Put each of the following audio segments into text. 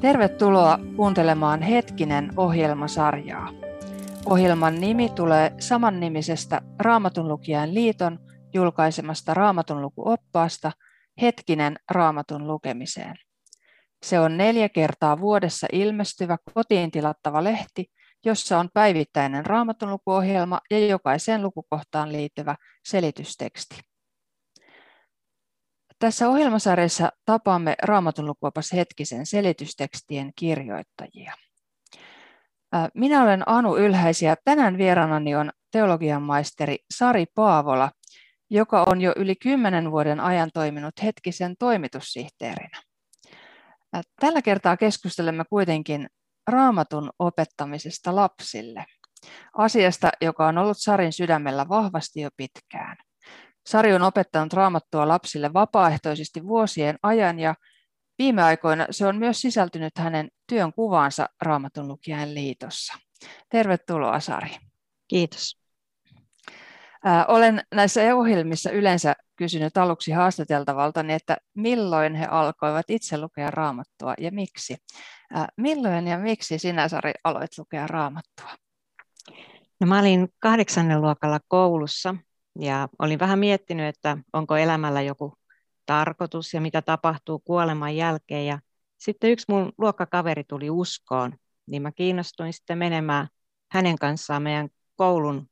Tervetuloa kuuntelemaan Hetkinen ohjelmasarjaa. Ohjelman nimi tulee samannimisestä Raamatunlukijan liiton julkaisemasta raamatunlukuoppaasta Hetkinen raamatun lukemiseen. Se on neljä kertaa vuodessa ilmestyvä kotiin tilattava lehti, jossa on päivittäinen raamatunlukuohjelma ja jokaiseen lukukohtaan liittyvä selitysteksti. Tässä ohjelmasarjassa tapaamme Raamatun hetkisen selitystekstien kirjoittajia. Minä olen Anu Ylhäisi ja tänään vieraanani on teologian maisteri Sari Paavola, joka on jo yli kymmenen vuoden ajan toiminut hetkisen toimitussihteerinä. Tällä kertaa keskustelemme kuitenkin raamatun opettamisesta lapsille, asiasta, joka on ollut Sarin sydämellä vahvasti jo pitkään. Sari on opettanut raamattua lapsille vapaaehtoisesti vuosien ajan ja viime aikoina se on myös sisältynyt hänen työn kuvaansa Raamatun lukijan liitossa. Tervetuloa Sari. Kiitos. Olen näissä ohjelmissa yleensä kysynyt aluksi haastateltavaltani, että milloin he alkoivat itse lukea raamattua ja miksi. Milloin ja miksi sinä, Sari, aloit lukea raamattua? No, mä olin kahdeksannen luokalla koulussa ja olin vähän miettinyt, että onko elämällä joku tarkoitus ja mitä tapahtuu kuoleman jälkeen. Ja sitten yksi mun luokkakaveri tuli uskoon, niin mä kiinnostuin sitten menemään hänen kanssaan meidän koulun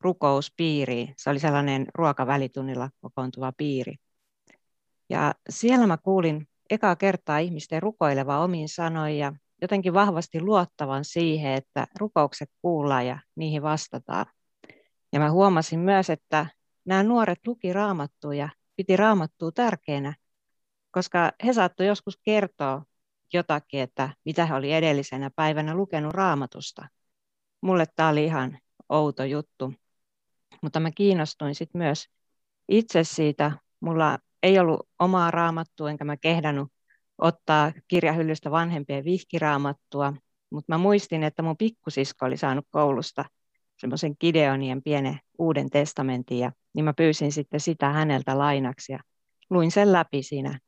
rukouspiiriin. Se oli sellainen ruokavälitunnilla kokoontuva piiri. Ja siellä mä kuulin ekaa kertaa ihmisten rukoileva omiin sanoin ja jotenkin vahvasti luottavan siihen, että rukoukset kuullaan ja niihin vastataan. Ja mä huomasin myös, että nämä nuoret luki raamattua ja piti raamattua tärkeänä, koska he saattoivat joskus kertoa jotakin, että mitä he oli edellisenä päivänä lukenut raamatusta. Mulle tämä oli ihan outo juttu, mutta mä kiinnostuin sitten myös itse siitä. Mulla ei ollut omaa raamattua, enkä mä kehdannut ottaa kirjahyllystä vanhempien vihkiraamattua, mutta mä muistin, että mun pikkusisko oli saanut koulusta semmoisen Gideonien pienen uuden testamentin, ja niin mä pyysin sitten sitä häneltä lainaksi, ja luin sen läpi siinä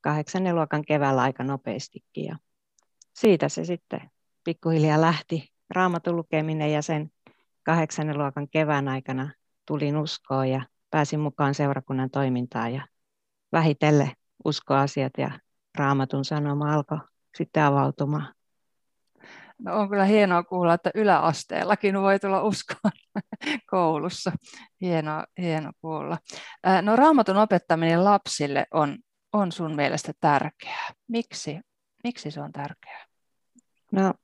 kahdeksannen luokan keväällä aika nopeastikin, ja siitä se sitten pikkuhiljaa lähti raamatun lukeminen, ja sen kahdeksannen luokan kevään aikana tulin uskoon ja pääsin mukaan seurakunnan toimintaan, ja vähitellen uskoasiat ja raamatun sanoma alkoi sitten avautumaan. No on kyllä hienoa kuulla, että yläasteellakin voi tulla uskoon koulussa. Hienoa, hieno kuulla. No raamatun opettaminen lapsille on, on sun mielestä tärkeää. Miksi? Miksi se on tärkeää? No,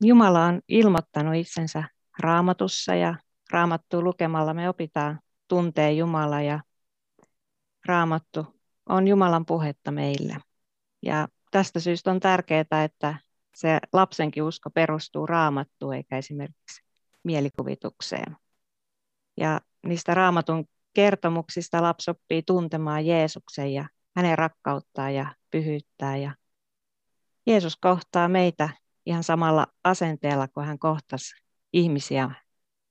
Jumala on ilmoittanut itsensä raamatussa ja raamattua lukemalla me opitaan tuntee Jumala ja raamattu on Jumalan puhetta meille. Ja tästä syystä on tärkeää, että se lapsenkin usko perustuu raamattuun eikä esimerkiksi mielikuvitukseen. Ja niistä raamatun kertomuksista lapsi oppii tuntemaan Jeesuksen ja hänen rakkauttaan ja pyhyyttää. Ja Jeesus kohtaa meitä ihan samalla asenteella, kun hän kohtasi ihmisiä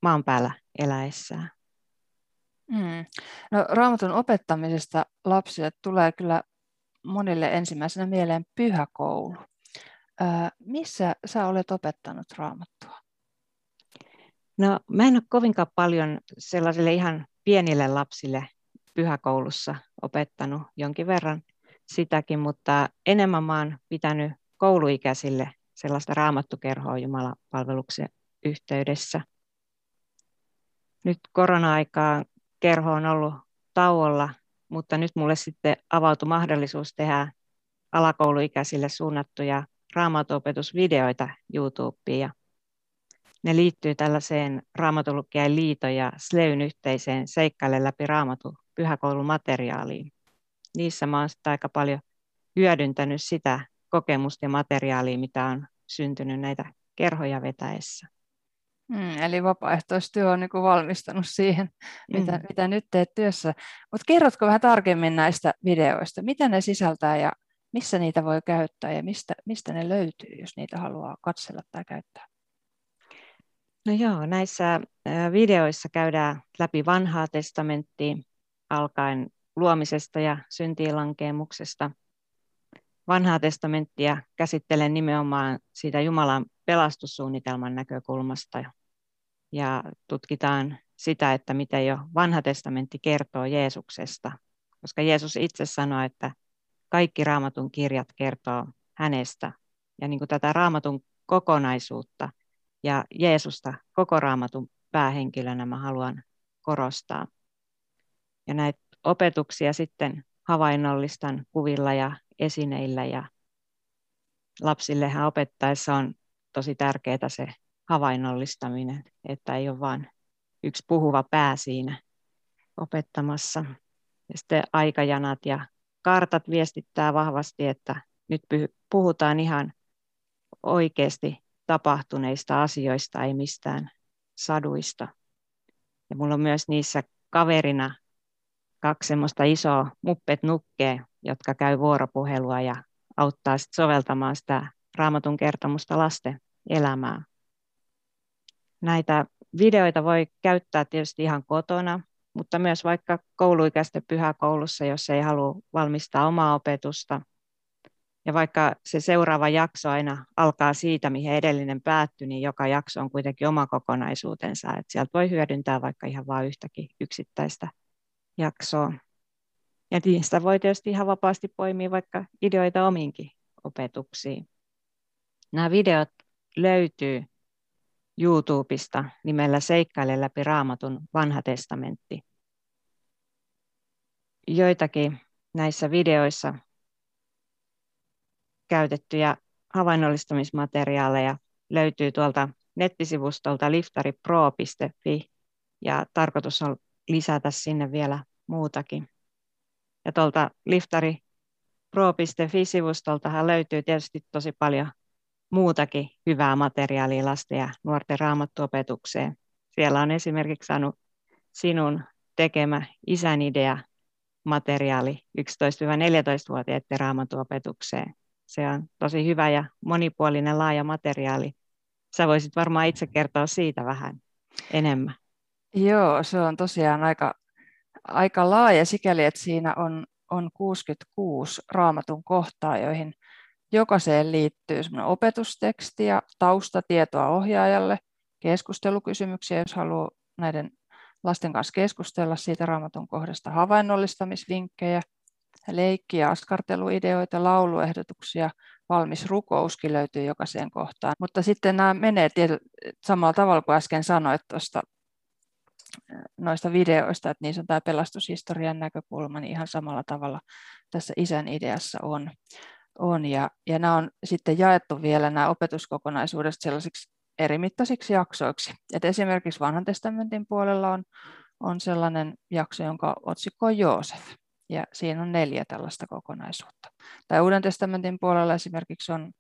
maan päällä eläessään. Mm. No, raamatun opettamisesta lapsille tulee kyllä monille ensimmäisenä mieleen pyhäkoulu. Missä sä olet opettanut raamattua? No, mä en ole kovinkaan paljon sellaisille ihan pienille lapsille pyhäkoulussa opettanut jonkin verran sitäkin, mutta enemmän mä oon pitänyt kouluikäisille sellaista raamattukerhoa Jumalan palveluksen yhteydessä. Nyt korona-aikaan kerho on ollut tauolla, mutta nyt mulle sitten avautui mahdollisuus tehdä alakouluikäisille suunnattuja raamatuopetusvideoita YouTubeen ja ne liittyy tällaiseen Raamatulukkijan liiton ja Sleyn yhteiseen seikkaille läpi Raamatu pyhäkoulumateriaaliin. Niissä mä oon aika paljon hyödyntänyt sitä kokemusta ja materiaalia, mitä on syntynyt näitä kerhoja vetäessä. Mm, eli vapaaehtoistyö on niin kuin valmistanut siihen, mm. mitä, mitä nyt teet työssä. Mutta kerrotko vähän tarkemmin näistä videoista, mitä ne sisältää ja missä niitä voi käyttää ja mistä, mistä ne löytyy, jos niitä haluaa katsella tai käyttää? No joo, näissä videoissa käydään läpi vanhaa testamenttia alkaen luomisesta ja syntiilankeemuksesta vanhaa testamenttia käsittelen nimenomaan siitä Jumalan pelastussuunnitelman näkökulmasta ja tutkitaan sitä, että mitä jo vanha testamentti kertoo Jeesuksesta, koska Jeesus itse sanoi, että kaikki raamatun kirjat kertoo hänestä. Ja niin kuin tätä raamatun kokonaisuutta ja Jeesusta koko raamatun päähenkilönä mä haluan korostaa. Ja näitä opetuksia sitten havainnollistan kuvilla ja esineillä ja lapsillehan opettaessa on tosi tärkeää se havainnollistaminen, että ei ole vain yksi puhuva pää siinä opettamassa. Ja sitten aikajanat ja kartat viestittää vahvasti, että nyt puhutaan ihan oikeasti tapahtuneista asioista, ei mistään saduista. Ja mulla on myös niissä kaverina kaksi semmoista isoa muppet nukkee, jotka käy vuoropuhelua ja auttaa sit soveltamaan sitä raamatun kertomusta lasten elämään. Näitä videoita voi käyttää tietysti ihan kotona, mutta myös vaikka kouluikäisten pyhäkoulussa, jos ei halua valmistaa omaa opetusta. Ja vaikka se seuraava jakso aina alkaa siitä, mihin edellinen päättyi, niin joka jakso on kuitenkin oma kokonaisuutensa. Että sieltä voi hyödyntää vaikka ihan vain yhtäkin yksittäistä jaksoa. Ja niistä voi tietysti ihan vapaasti poimia vaikka ideoita omiinkin opetuksiin. Nämä videot löytyy YouTubesta nimellä Seikkaile läpi raamatun vanha testamentti. Joitakin näissä videoissa käytettyjä havainnollistamismateriaaleja löytyy tuolta nettisivustolta liftaripro.fi ja tarkoitus on lisätä sinne vielä muutakin. Ja tuolta liftaripro.fi-sivustoltahan löytyy tietysti tosi paljon muutakin hyvää materiaalia lasten ja nuorten raamattuopetukseen. Siellä on esimerkiksi saanut sinun tekemä isän idea materiaali 11-14-vuotiaiden raamattuopetukseen. Se on tosi hyvä ja monipuolinen laaja materiaali. Sä voisit varmaan itse kertoa siitä vähän enemmän. Joo, se on tosiaan aika, aika laaja sikäli, että siinä on, on 66 raamatun kohtaa, joihin Jokaiseen liittyy opetusteksti ja taustatietoa ohjaajalle, keskustelukysymyksiä, jos haluaa näiden lasten kanssa keskustella siitä raamatun kohdasta, havainnollistamisvinkkejä, leikki- ja askarteluideoita, lauluehdotuksia, valmis rukouskin löytyy jokaiseen kohtaan. Mutta sitten nämä menee samalla tavalla kuin äsken sanoit tuosta noista videoista, että niissä on tämä pelastushistorian näkökulma, niin ihan samalla tavalla tässä isän ideassa on on. Ja, ja nämä on sitten jaettu vielä nämä opetuskokonaisuudet sellaisiksi erimittaisiksi jaksoiksi. Et esimerkiksi vanhan testamentin puolella on, on sellainen jakso, jonka otsikko on Joosef. Ja siinä on neljä tällaista kokonaisuutta. Tai Uuden testamentin puolella esimerkiksi on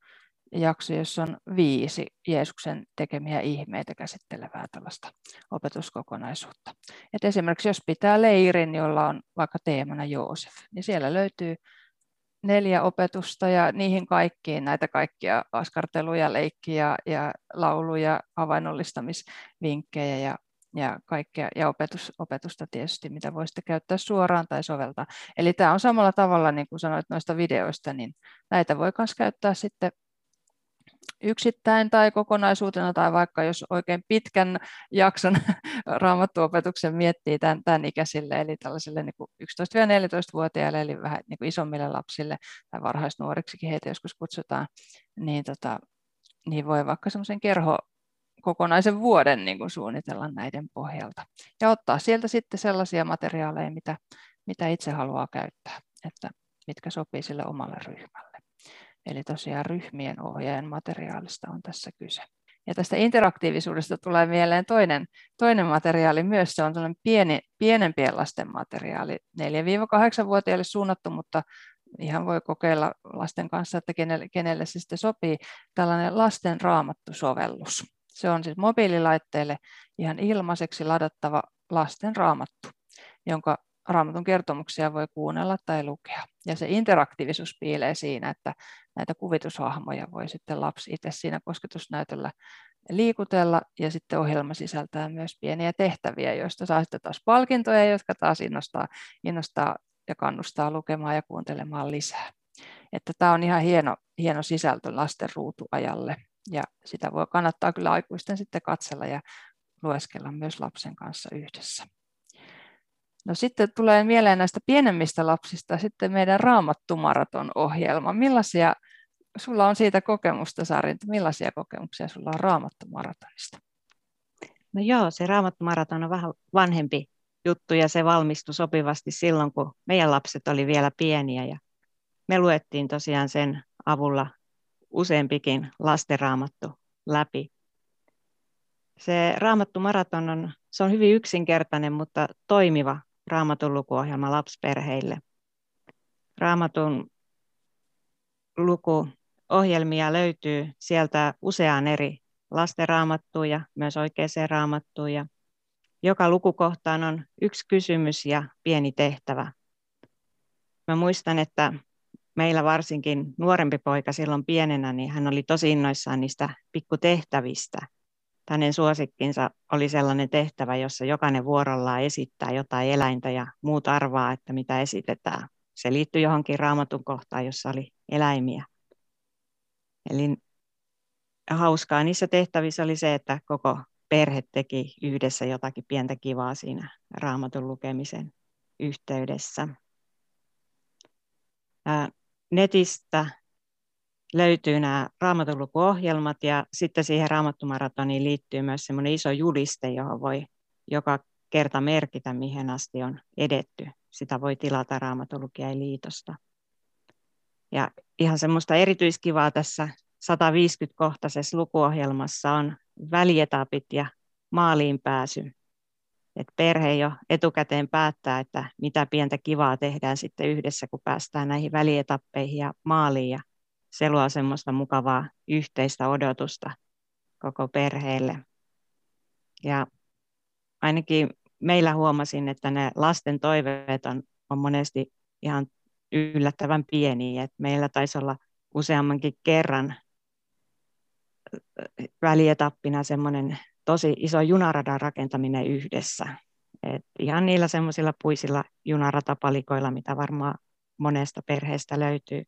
jakso, jossa on viisi Jeesuksen tekemiä ihmeitä käsittelevää tällaista opetuskokonaisuutta. Et esimerkiksi jos pitää leirin, jolla on vaikka teemana Joosef, niin siellä löytyy neljä opetusta ja niihin kaikkiin näitä kaikkia askarteluja, leikkiä ja lauluja, havainnollistamisvinkkejä ja, ja kaikkea, ja opetus, opetusta tietysti, mitä voisitte käyttää suoraan tai soveltaa. Eli tämä on samalla tavalla, niin kuin sanoit noista videoista, niin näitä voi myös käyttää sitten yksittäin tai kokonaisuutena tai vaikka jos oikein pitkän jakson raamattuopetuksen miettii tämän, tämän ikäisille, eli tällaisille niin 11-14-vuotiaille, eli vähän niin kuin isommille lapsille tai varhaisnuoriksikin heitä joskus kutsutaan, niin, tota, niin voi vaikka semmoisen kerho kokonaisen vuoden niin kuin suunnitella näiden pohjalta. Ja ottaa sieltä sitten sellaisia materiaaleja, mitä, mitä itse haluaa käyttää, että mitkä sopii sille omalle ryhmälle. Eli tosiaan ryhmien ohjaajan materiaalista on tässä kyse. Ja tästä interaktiivisuudesta tulee mieleen toinen, toinen materiaali myös. Se on sellainen pieni, pienempien lasten materiaali, 4-8-vuotiaille suunnattu, mutta ihan voi kokeilla lasten kanssa, että kenelle, kenelle se sitten sopii. Tällainen lasten raamattusovellus. Se on siis mobiililaitteelle ihan ilmaiseksi ladattava lasten raamattu, jonka raamatun kertomuksia voi kuunnella tai lukea. Ja se interaktiivisuus piilee siinä, että näitä kuvitushahmoja voi sitten lapsi itse siinä kosketusnäytöllä liikutella ja sitten ohjelma sisältää myös pieniä tehtäviä, joista saa sitten taas palkintoja, jotka taas innostaa, innostaa ja kannustaa lukemaan ja kuuntelemaan lisää. että tämä on ihan hieno, hieno sisältö lasten ruutuajalle ja sitä voi kannattaa kyllä aikuisten sitten katsella ja lueskella myös lapsen kanssa yhdessä. No sitten tulee mieleen näistä pienemmistä lapsista sitten meidän Raamattumaraton ohjelma. Millaisia, sulla on siitä kokemusta Sarinta, millaisia kokemuksia sulla on Raamattumaratonista? No joo, se Raamattumaraton on vähän vanhempi juttu ja se valmistui sopivasti silloin, kun meidän lapset oli vielä pieniä ja me luettiin tosiaan sen avulla useampikin lastenraamattu läpi. Se Raamattu Maraton on, se on hyvin yksinkertainen, mutta toimiva raamatun lukuohjelma lapsperheille. Raamatun lukuohjelmia löytyy sieltä useaan eri lastenraamattuun ja myös oikeaan raamattuun. Ja joka lukukohtaan on yksi kysymys ja pieni tehtävä. Mä muistan, että meillä varsinkin nuorempi poika silloin pienenä, niin hän oli tosi innoissaan niistä pikkutehtävistä. Hänen suosikkinsa oli sellainen tehtävä, jossa jokainen vuorollaan esittää jotain eläintä ja muut arvaa, että mitä esitetään. Se liittyi johonkin raamatun kohtaan, jossa oli eläimiä. Eli hauskaa niissä tehtävissä oli se, että koko perhe teki yhdessä jotakin pientä kivaa siinä raamatun lukemisen yhteydessä netistä löytyy nämä raamatulukuohjelmat ja sitten siihen raamattumaratoniin liittyy myös semmoinen iso juliste, johon voi joka kerta merkitä, mihin asti on edetty. Sitä voi tilata Raamatulukien liitosta. Ja ihan semmoista erityiskivaa tässä 150-kohtaisessa lukuohjelmassa on välietapit ja maaliin pääsy että perhe jo etukäteen päättää, että mitä pientä kivaa tehdään sitten yhdessä, kun päästään näihin välietappeihin ja maaliin. Ja se luo semmoista mukavaa yhteistä odotusta koko perheelle. Ja ainakin meillä huomasin, että ne lasten toiveet on, on monesti ihan yllättävän pieniä. Et meillä taisi olla useammankin kerran välietappina semmoinen tosi iso junaradan rakentaminen yhdessä. Et ihan niillä semmoisilla puisilla junaratapalikoilla, mitä varmaan monesta perheestä löytyy.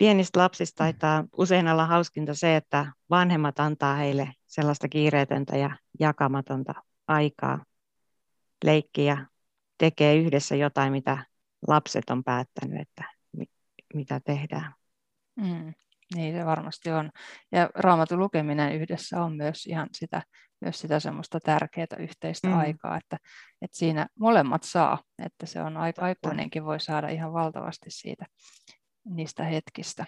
Pienistä lapsista taitaa usein olla hauskinta se, että vanhemmat antaa heille sellaista kiireetöntä ja jakamatonta aikaa leikkiä, tekee yhdessä jotain, mitä lapset on päättänyt, että mitä tehdään. Mm. Niin se varmasti on. Ja raamatun lukeminen yhdessä on myös ihan sitä, myös sitä semmoista tärkeää yhteistä mm. aikaa, että, että siinä molemmat saa, että se on aika aikuinenkin voi saada ihan valtavasti siitä niistä hetkistä.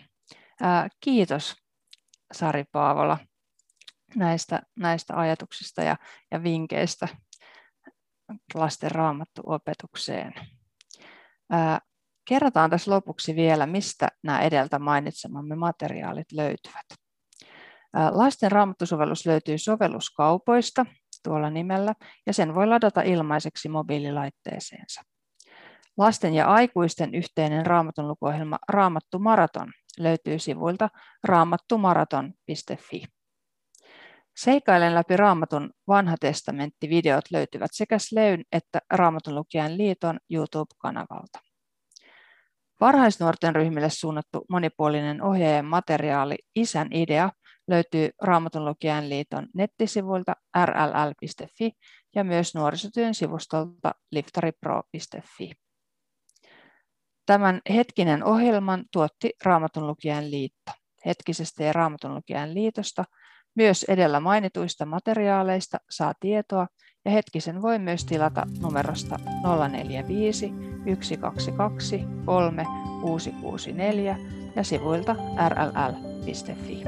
Ää, kiitos Sari Paavola näistä, näistä ajatuksista ja, ja vinkkeistä lasten raamattuopetukseen. Ää, Kerrotaan tässä lopuksi vielä, mistä nämä edeltä mainitsemamme materiaalit löytyvät. Lasten raamattusovellus löytyy sovelluskaupoista tuolla nimellä, ja sen voi ladata ilmaiseksi mobiililaitteeseensa. Lasten ja aikuisten yhteinen raamatun lukuohjelma Raamattu Maraton löytyy sivuilta raamattumaraton.fi. Seikailen läpi Raamatun vanha testamentti-videot löytyvät sekä Sleyn että Raamatun lukijan liiton YouTube-kanavalta. Varhaisnuorten ryhmille suunnattu monipuolinen ohjaajan materiaali Isän idea löytyy Raamatun lukijan liiton nettisivuilta rll.fi ja myös nuorisotyön sivustolta liftaripro.fi. Tämän hetkinen ohjelman tuotti Raamatun lukijan liitto. Hetkisestä ja Raamatun lukijan liitosta myös edellä mainituista materiaaleista saa tietoa ja hetkisen voi myös tilata numerosta 045 122 3 664 ja sivuilta rll.fi.